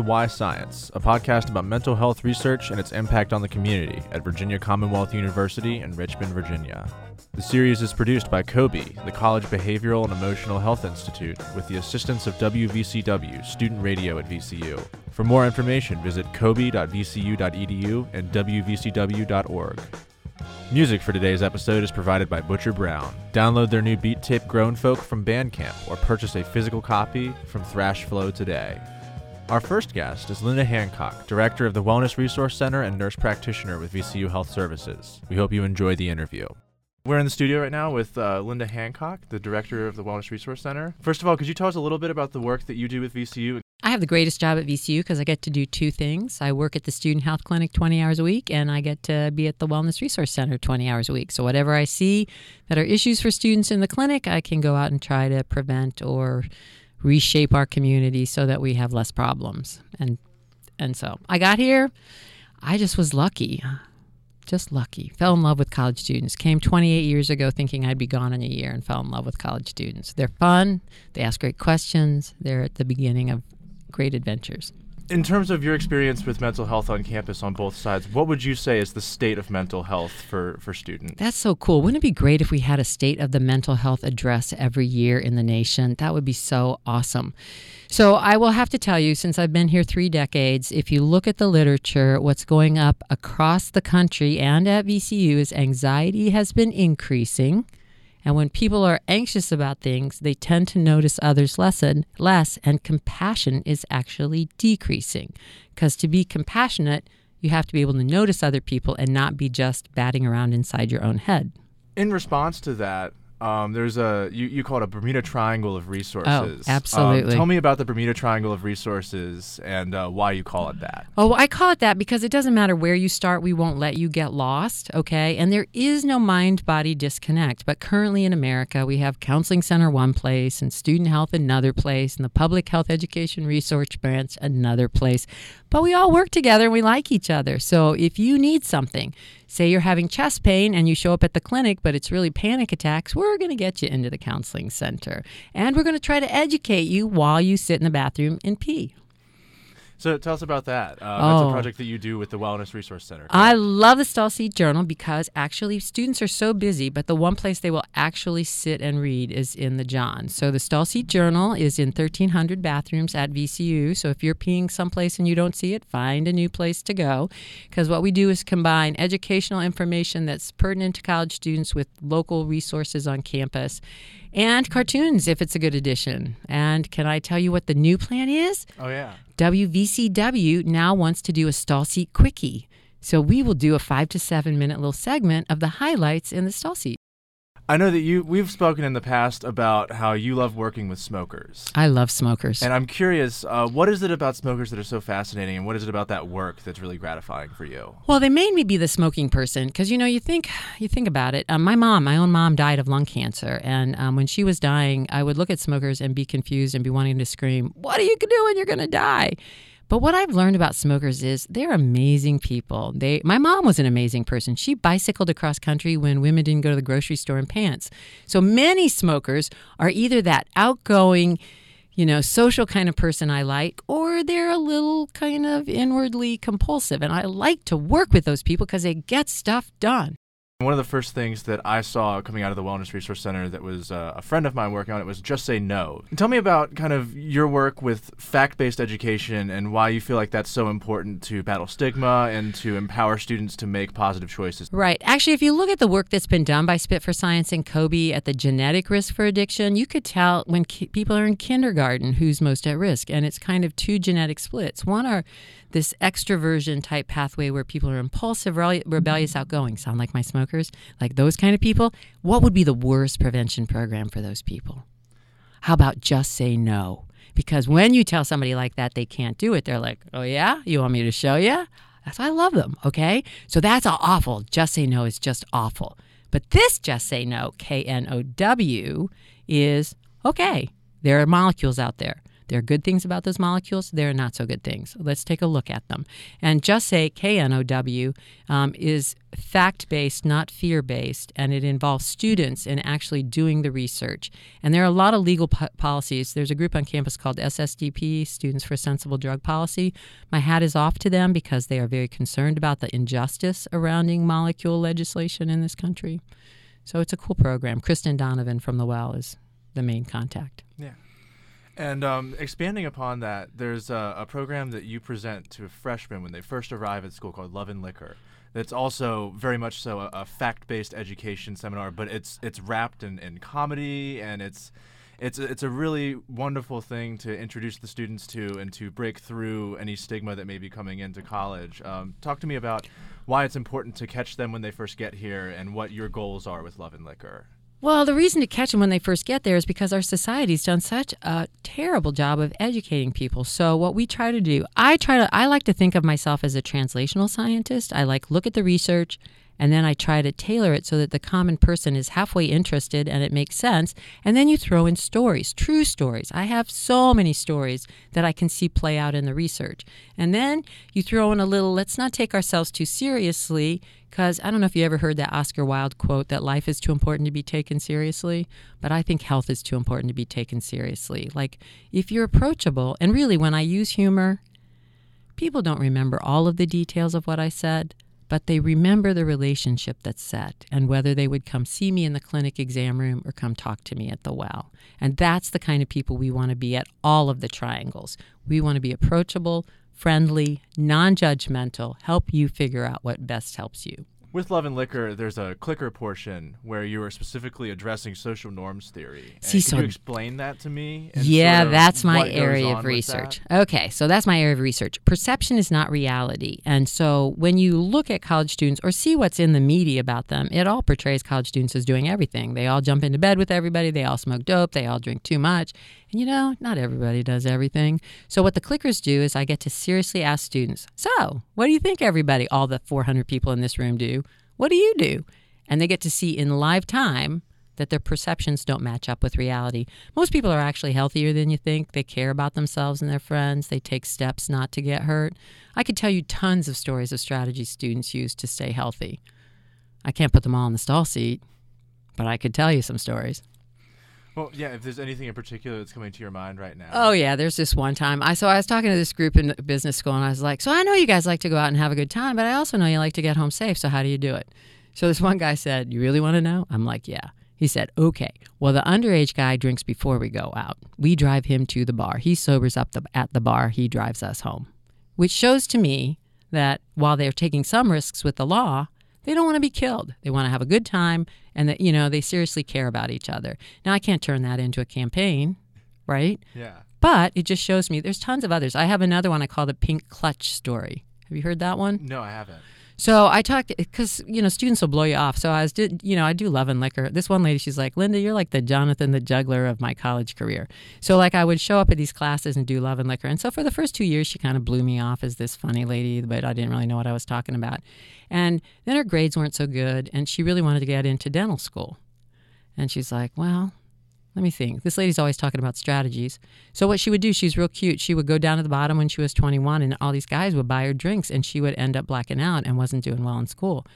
to Why Science, a podcast about mental health research and its impact on the community at Virginia Commonwealth University in Richmond, Virginia. The series is produced by COBE, the College Behavioral and Emotional Health Institute, with the assistance of WVCW, student radio at VCU. For more information, visit cobe.vcu.edu and wvcw.org. Music for today's episode is provided by Butcher Brown. Download their new beat tape Grown Folk from Bandcamp or purchase a physical copy from Thrash Flow today. Our first guest is Linda Hancock, Director of the Wellness Resource Center and nurse practitioner with VCU Health Services. We hope you enjoy the interview. We're in the studio right now with uh, Linda Hancock, the Director of the Wellness Resource Center. First of all, could you tell us a little bit about the work that you do with VCU? I have the greatest job at VCU because I get to do two things. I work at the Student Health Clinic 20 hours a week, and I get to be at the Wellness Resource Center 20 hours a week. So, whatever I see that are issues for students in the clinic, I can go out and try to prevent or reshape our community so that we have less problems. And and so I got here. I just was lucky. Just lucky. Fell in love with college students. Came 28 years ago thinking I'd be gone in a year and fell in love with college students. They're fun. They ask great questions. They're at the beginning of great adventures. In terms of your experience with mental health on campus on both sides, what would you say is the state of mental health for, for students? That's so cool. Wouldn't it be great if we had a state of the mental health address every year in the nation? That would be so awesome. So, I will have to tell you, since I've been here three decades, if you look at the literature, what's going up across the country and at VCU is anxiety has been increasing. And when people are anxious about things, they tend to notice others less and, less, and compassion is actually decreasing. Because to be compassionate, you have to be able to notice other people and not be just batting around inside your own head. In response to that, um, there's a you, you call it a Bermuda Triangle of resources. Oh, absolutely. Um, tell me about the Bermuda Triangle of resources and uh, why you call it that. Oh, I call it that because it doesn't matter where you start, we won't let you get lost, okay? And there is no mind body disconnect. But currently in America, we have counseling center one place and student health another place and the public health education research branch another place. But we all work together and we like each other. So if you need something, say you're having chest pain and you show up at the clinic, but it's really panic attacks, we're going to get you into the counseling center. And we're going to try to educate you while you sit in the bathroom and pee. So tell us about that. Uh, That's a Oh. project that you do with the Wellness Resource Center. I love the Stall Seat Journal because actually students are so busy, but the one place they will actually sit and read is in the John. So the Stall Seat Journal is in 1,300 bathrooms at VCU. So if you're peeing someplace and you don't see it, find a new place to go. Because what we do is combine educational information that's pertinent to college students with local resources on campus and cartoons if it's a good addition. And can I tell you what the new plan is? oh yeah. WVCW now wants to do a stall seat quickie. So we will do a five to seven minute little segment of the highlights in the stall seat. I know that you we've spoken in the past about how you love working with smokers. I love smokers. And I'm curious, uh, what is it about smokers that are so fascinating, and what is it about that work that's really gratifying for you? well, they made me be the smoking person because you know you think you think about it. Um, my mom, my own mom, died of lung cancer, and um, when she was dying, I would look at smokers and be confused and be wanting to scream, "What are you doing? You're going to die!" But what I've learned about smokers is they're amazing people. They, my mom was an amazing person. She bicycled across country when women didn't go to the grocery store in pants. So many smokers are either that outgoing, you know, social kind of person I like, or they're a little kind of inwardly compulsive. And I like to work with those people because they get stuff done. One of the first things that I saw coming out of the Wellness Resource Center that was uh, a friend of mine working on it was just say no. Tell me about kind of your work with fact-based education and why you feel like that's so important to battle stigma and to empower students to make positive choices. Right. Actually, if you look at the work that's been done by Spit for Science and COBE at the genetic risk for addiction, you could tell when ki- people are in kindergarten who's most at risk. And it's kind of two genetic splits. One are this extroversion type pathway where people are impulsive, mm-hmm. rebellious, outgoing, sound like my smokers, like those kind of people. What would be the worst prevention program for those people? How about just say no? Because when you tell somebody like that they can't do it, they're like, oh, yeah? You want me to show you? That's why I love them, okay? So that's awful. Just say no is just awful. But this just say no, K N O W, is okay. There are molecules out there. There are good things about those molecules. There are not so good things. Let's take a look at them. And just say KNOW um, is fact based, not fear based, and it involves students in actually doing the research. And there are a lot of legal po- policies. There's a group on campus called SSDP, Students for Sensible Drug Policy. My hat is off to them because they are very concerned about the injustice surrounding molecule legislation in this country. So it's a cool program. Kristen Donovan from The Well is the main contact. Yeah. And um, expanding upon that, there's a, a, program that you present to freshmen when they first arrive at school called Love and Liquor. That's also very much so a, a fact-based education seminar, but it's it's wrapped in, in comedy and it's it's a, it's a really wonderful thing to introduce the students to and to break through any stigma that may be coming into college. Um, talk to me about why it's important to catch them when they first get here and what your goals are with Love and Liquor. Well, the reason to catch them when they first get there is because our society's done such a terrible job of educating people. So what we try to do, I try to I like to think of myself as a translational scientist. I like look at the research and then I try to tailor it so that the common person is halfway interested and it makes sense. And then you throw in stories, true stories. I have so many stories that I can see play out in the research. And then you throw in a little, let's not take ourselves too seriously, because I don't know if you ever heard that Oscar Wilde quote that life is too important to be taken seriously, but I think health is too important to be taken seriously. Like, if you're approachable, and really, when I use humor, people don't remember all of the details of what I said but they remember the relationship that's set and whether they would come see me in the clinic exam room or come talk to me at the well. And that's the kind of people we want to be at all of the triangles. We want to be approachable, friendly, non judgmental, help you figure out what best helps you. With Love and Liquor, there's a clicker portion where you are specifically addressing social norms theory. And See, can you explain that to me? Yeah, sort of that's my area of research. Okay, so that's my area of research. Perception is not reality. And so when you look at college students or see what's in the media about them, it all portrays college students as doing everything. They all jump into bed with everybody, they all smoke dope, they all drink too much. And you know, not everybody does everything. So what the clickers do is I get to seriously ask students, "So, what do you think everybody, all the 400 people in this room do? What do you do?" And they get to see in live time that their perceptions don't match up with reality. Most people are actually healthier than you think. They care about themselves and their friends. They take steps not to get hurt. I could tell you tons of stories of strategies students use to stay healthy. I can't put them all in the stall seat, but I could tell you some stories. Well, yeah. If there's anything in particular that's coming to your mind right now. Oh yeah, there's this one time. I so I was talking to this group in business school, and I was like, "So I know you guys like to go out and have a good time, but I also know you like to get home safe. So how do you do it?" So this one guy said, "You really want to know?" I'm like, "Yeah." He said, "Okay. Well, the underage guy drinks before we go out. We drive him to the bar. He sobers up the, at the bar. He drives us home." Which shows to me that while they're taking some risks with the law, they don't want to be killed. They want to have a good time and that you know they seriously care about each other. Now I can't turn that into a campaign, right? Yeah. But it just shows me there's tons of others. I have another one I call the pink clutch story. Have you heard that one? No, I haven't. So I talked because you know students will blow you off. So I was you know I do love and liquor. This one lady, she's like, Linda, you're like the Jonathan the juggler of my college career. So like I would show up at these classes and do love and liquor. And so for the first two years, she kind of blew me off as this funny lady, but I didn't really know what I was talking about. And then her grades weren't so good, and she really wanted to get into dental school. And she's like, well, let me think. This lady's always talking about strategies. So what she would do, she's real cute. She would go down to the bottom when she was 21, and all these guys would buy her drinks, and she would end up blacking out and wasn't doing well in school.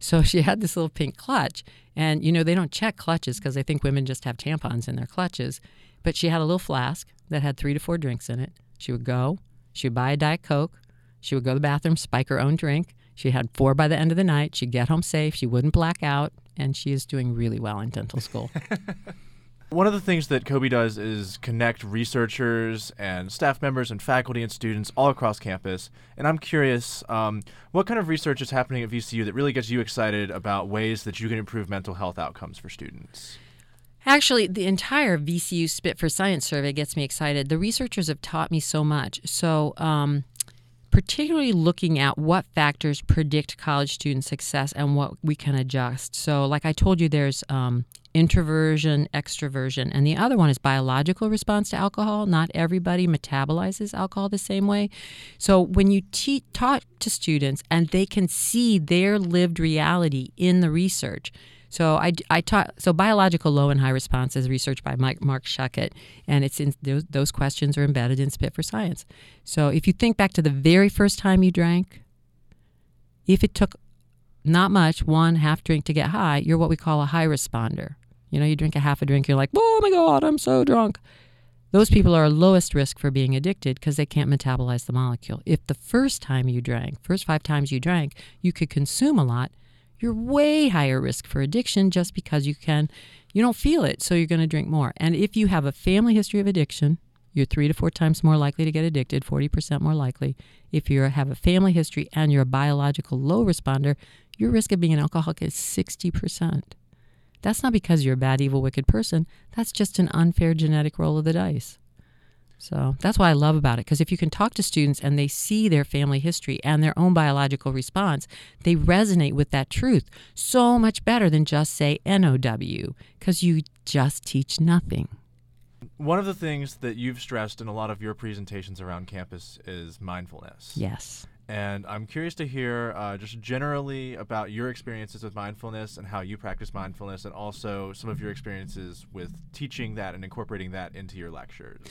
So she had this little pink clutch, and you know they don't check clutches because they think women just have tampons in their clutches. But she had a little flask that had three to four drinks in it. She would go, she would buy a diet coke, she would go to the bathroom, spike her own drink. She had four by the end of the night. She'd get home safe. She wouldn't black out, and she is doing really well in dental school. One of the things that COBE does is connect researchers and staff members and faculty and students all across campus. And I'm curious, um, what kind of research is happening at VCU that really gets you excited about ways that you can improve mental health outcomes for students? Actually, the entire VCU Spit for Science survey gets me excited. The researchers have taught me so much. So, um, particularly looking at what factors predict college student success and what we can adjust. So, like I told you, there's um, introversion, extroversion, and the other one is biological response to alcohol. Not everybody metabolizes alcohol the same way. So when you te- talk to students and they can see their lived reality in the research, So I, I taught so biological low and high response is research by Mike, Marc Schuckit, and it's in those, those questions are embedded in Spit for Science. So if you think back to the very first time you drank, if it took not much, one half drink to get high, you're what we call a high responder. You know, you drink a half a drink, you're like, oh my God, I'm so drunk. Those people are lowest risk for being addicted because they can't metabolize the molecule. If the first time you drank, first five times you drank, you could consume a lot, you're way higher risk for addiction just because you can, you don't feel it, so you're going to drink more. And if you have a family history of addiction, you're three to four times more likely to get addicted, 40% more likely. If you have a family history and you're a biological low responder, your risk of being an alcoholic is 60%. That's not because you're a bad, evil, wicked person. That's just an unfair genetic roll of the dice. So that's what I love about it. Because if you can talk to students and they see their family history and their own biological response, they resonate with that truth so much better than just say NOW, because you just teach nothing. One of the things that you've stressed in a lot of your presentations around campus is mindfulness. Yes. And I'm curious to hear uh, just generally about your experiences with mindfulness and how you practice mindfulness, and also some of your experiences with teaching that and incorporating that into your lectures.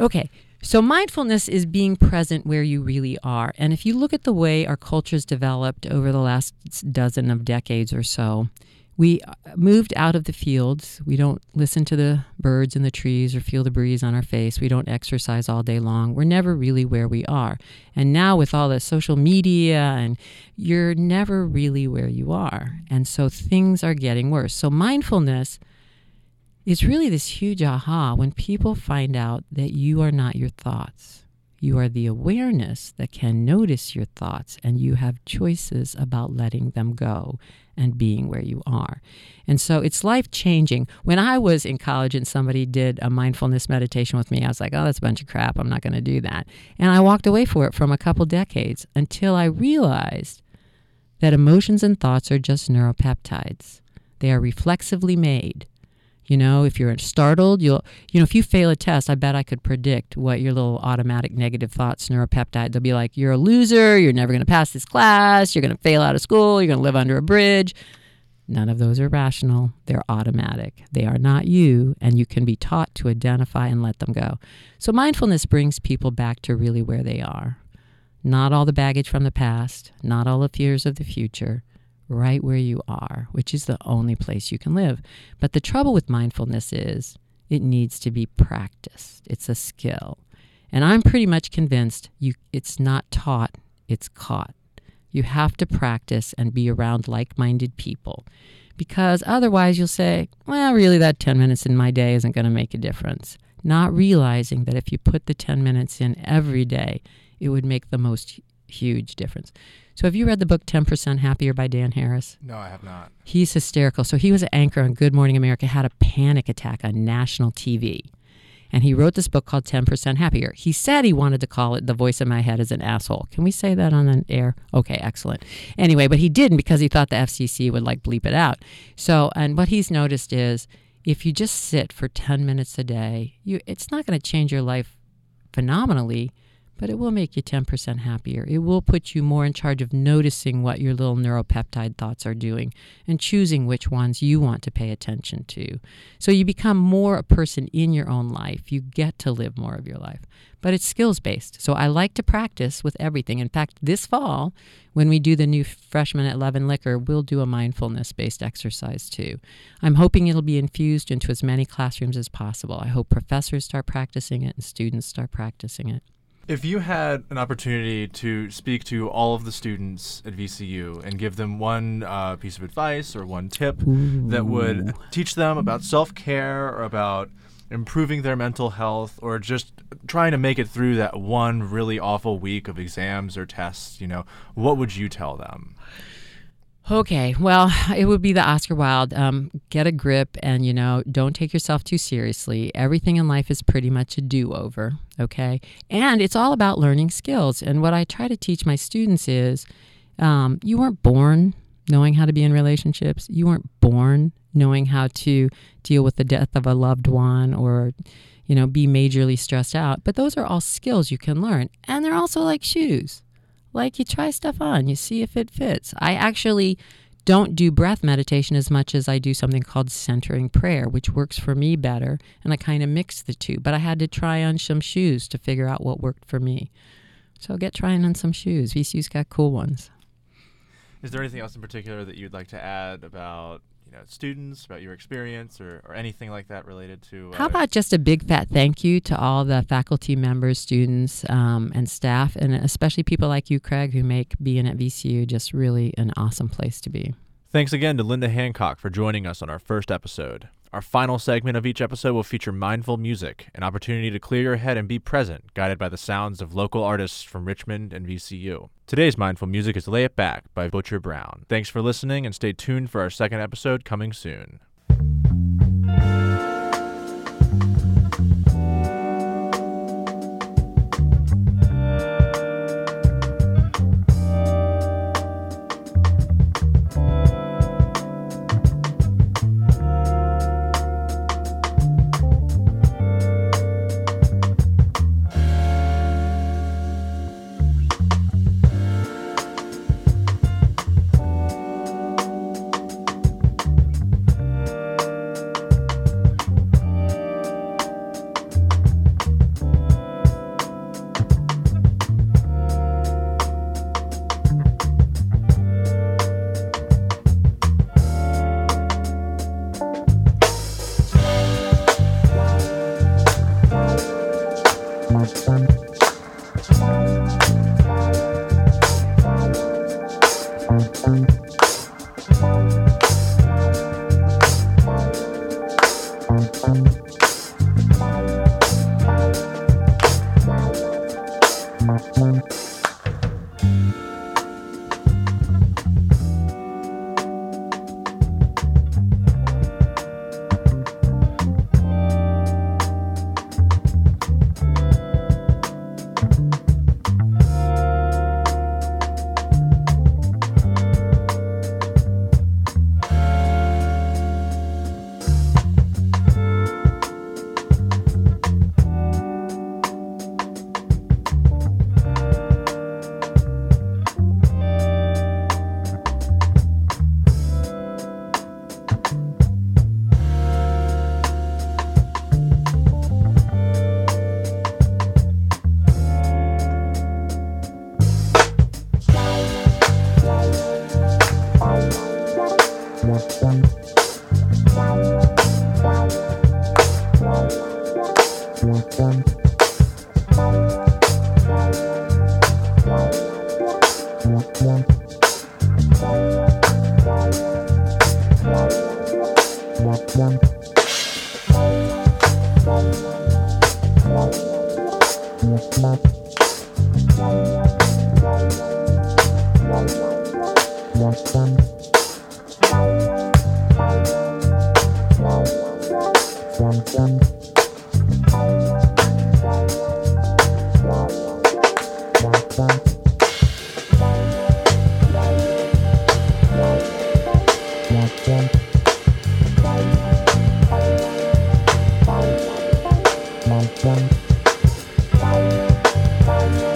Okay, so mindfulness is being present where you really are. And if you look at the way our culture's developed over the last dozen of decades or so, we uh, moved out of the fields. We don't listen to the birds in the trees or feel the breeze on our face. We don't exercise all day long. We're never really where we are. And now, with all the social media, and you're never really where you are. And so things are getting worse. So, mindfulness is really this huge aha when people find out that you are not your thoughts. You are the awareness that can notice your thoughts, and you have choices about letting them go and being where you are. And so it's life changing. When I was in college and somebody did a mindfulness meditation with me, I was like, oh, that's a bunch of crap. I'm not going to do that. And I walked away for it from a couple decades until I realized that emotions and thoughts are just neuropeptides. They are reflexively made. You know, if you're startled, you'll, you know, if you fail a test, I bet I could predict what your little automatic negative thoughts, neuropeptide, they'll be like, you're a loser, you're never going to pass this class, you're going to fail out of school, you're going to live under a bridge. None of those are rational. They're automatic. They are not you, and you can be taught to identify and let them go. So, mindfulness brings people back to really where they are. Not all the baggage from the past, not all the fears of the future, right where you are, which is the only place you can live. But the trouble with mindfulness is it needs to be practiced. It's a skill. And I'm pretty much convinced you it's not taught, it's caught. You have to practice and be around like-minded people. Because otherwise you'll say, well, really that 10 minutes in my day isn't going to make a difference. Not realizing that if you put the 10 minutes in every day, it would make the most huge difference. So have you read the book 10% Happier by Dan Harris? No, I have not. He's hysterical. So he was an anchor on Good Morning America, had a panic attack on national TV. And he wrote this book called 10% Happier. He said he wanted to call it The Voice in My Head is an Asshole. Can we say that on an air? Okay, excellent. Anyway, but he didn't because he thought the FCC would like bleep it out. So, and what he's noticed is if you just sit for 10 minutes a day, you it's not going to change your life phenomenally, but it will make you 10% happier. It will put you more in charge of noticing what your little neuropeptide thoughts are doing and choosing which ones you want to pay attention to. So you become more a person in your own life. You get to live more of your life. But it's skills based. So I like to practice with everything. In fact, this fall, when we do the new freshman at Love and Liquor, we'll do a mindfulness based exercise too. I'm hoping it'll be infused into as many classrooms as possible. I hope professors start practicing it and students start practicing it. If you had an opportunity to speak to all of the students at VCU and give them one uh, piece of advice or one tip Ooh. that would teach them about self care or about improving their mental health or just trying to make it through that one really awful week of exams or tests, you know, what would you tell them? Okay, well, it would be the Oscar Wilde um, get a grip and, you know, don't take yourself too seriously. Everything in life is pretty much a do over, okay? And it's all about learning skills. And what I try to teach my students is um, you weren't born knowing how to be in relationships, you weren't born knowing how to deal with the death of a loved one or, you know, be majorly stressed out. But those are all skills you can learn. And they're also like shoes like you try stuff on, you see if it fits. I actually don't do breath meditation as much as I do something called centering prayer, which works for me better. And I kind of mix the two. But I had to try on some shoes to figure out what worked for me. So get trying on some shoes. VCU's got cool ones. Is there anything else in particular that you'd like to add about you know students, about your experience, or, or anything like that related to? Uh, How about just a big fat thank you to all the faculty members, students, um, and staff, and especially people like you, Craig, who make being at VCU just really an awesome place to be. Thanks again to Linda Hancock for joining us on our first episode. Our final segment of each episode will feature mindful music, an opportunity to clear your head and be present, guided by the sounds of local artists from Richmond and VCU. Today's mindful music is Lay It Back by Butcher Brown. Thanks for listening and stay tuned for our second episode coming soon. one, you. Bye.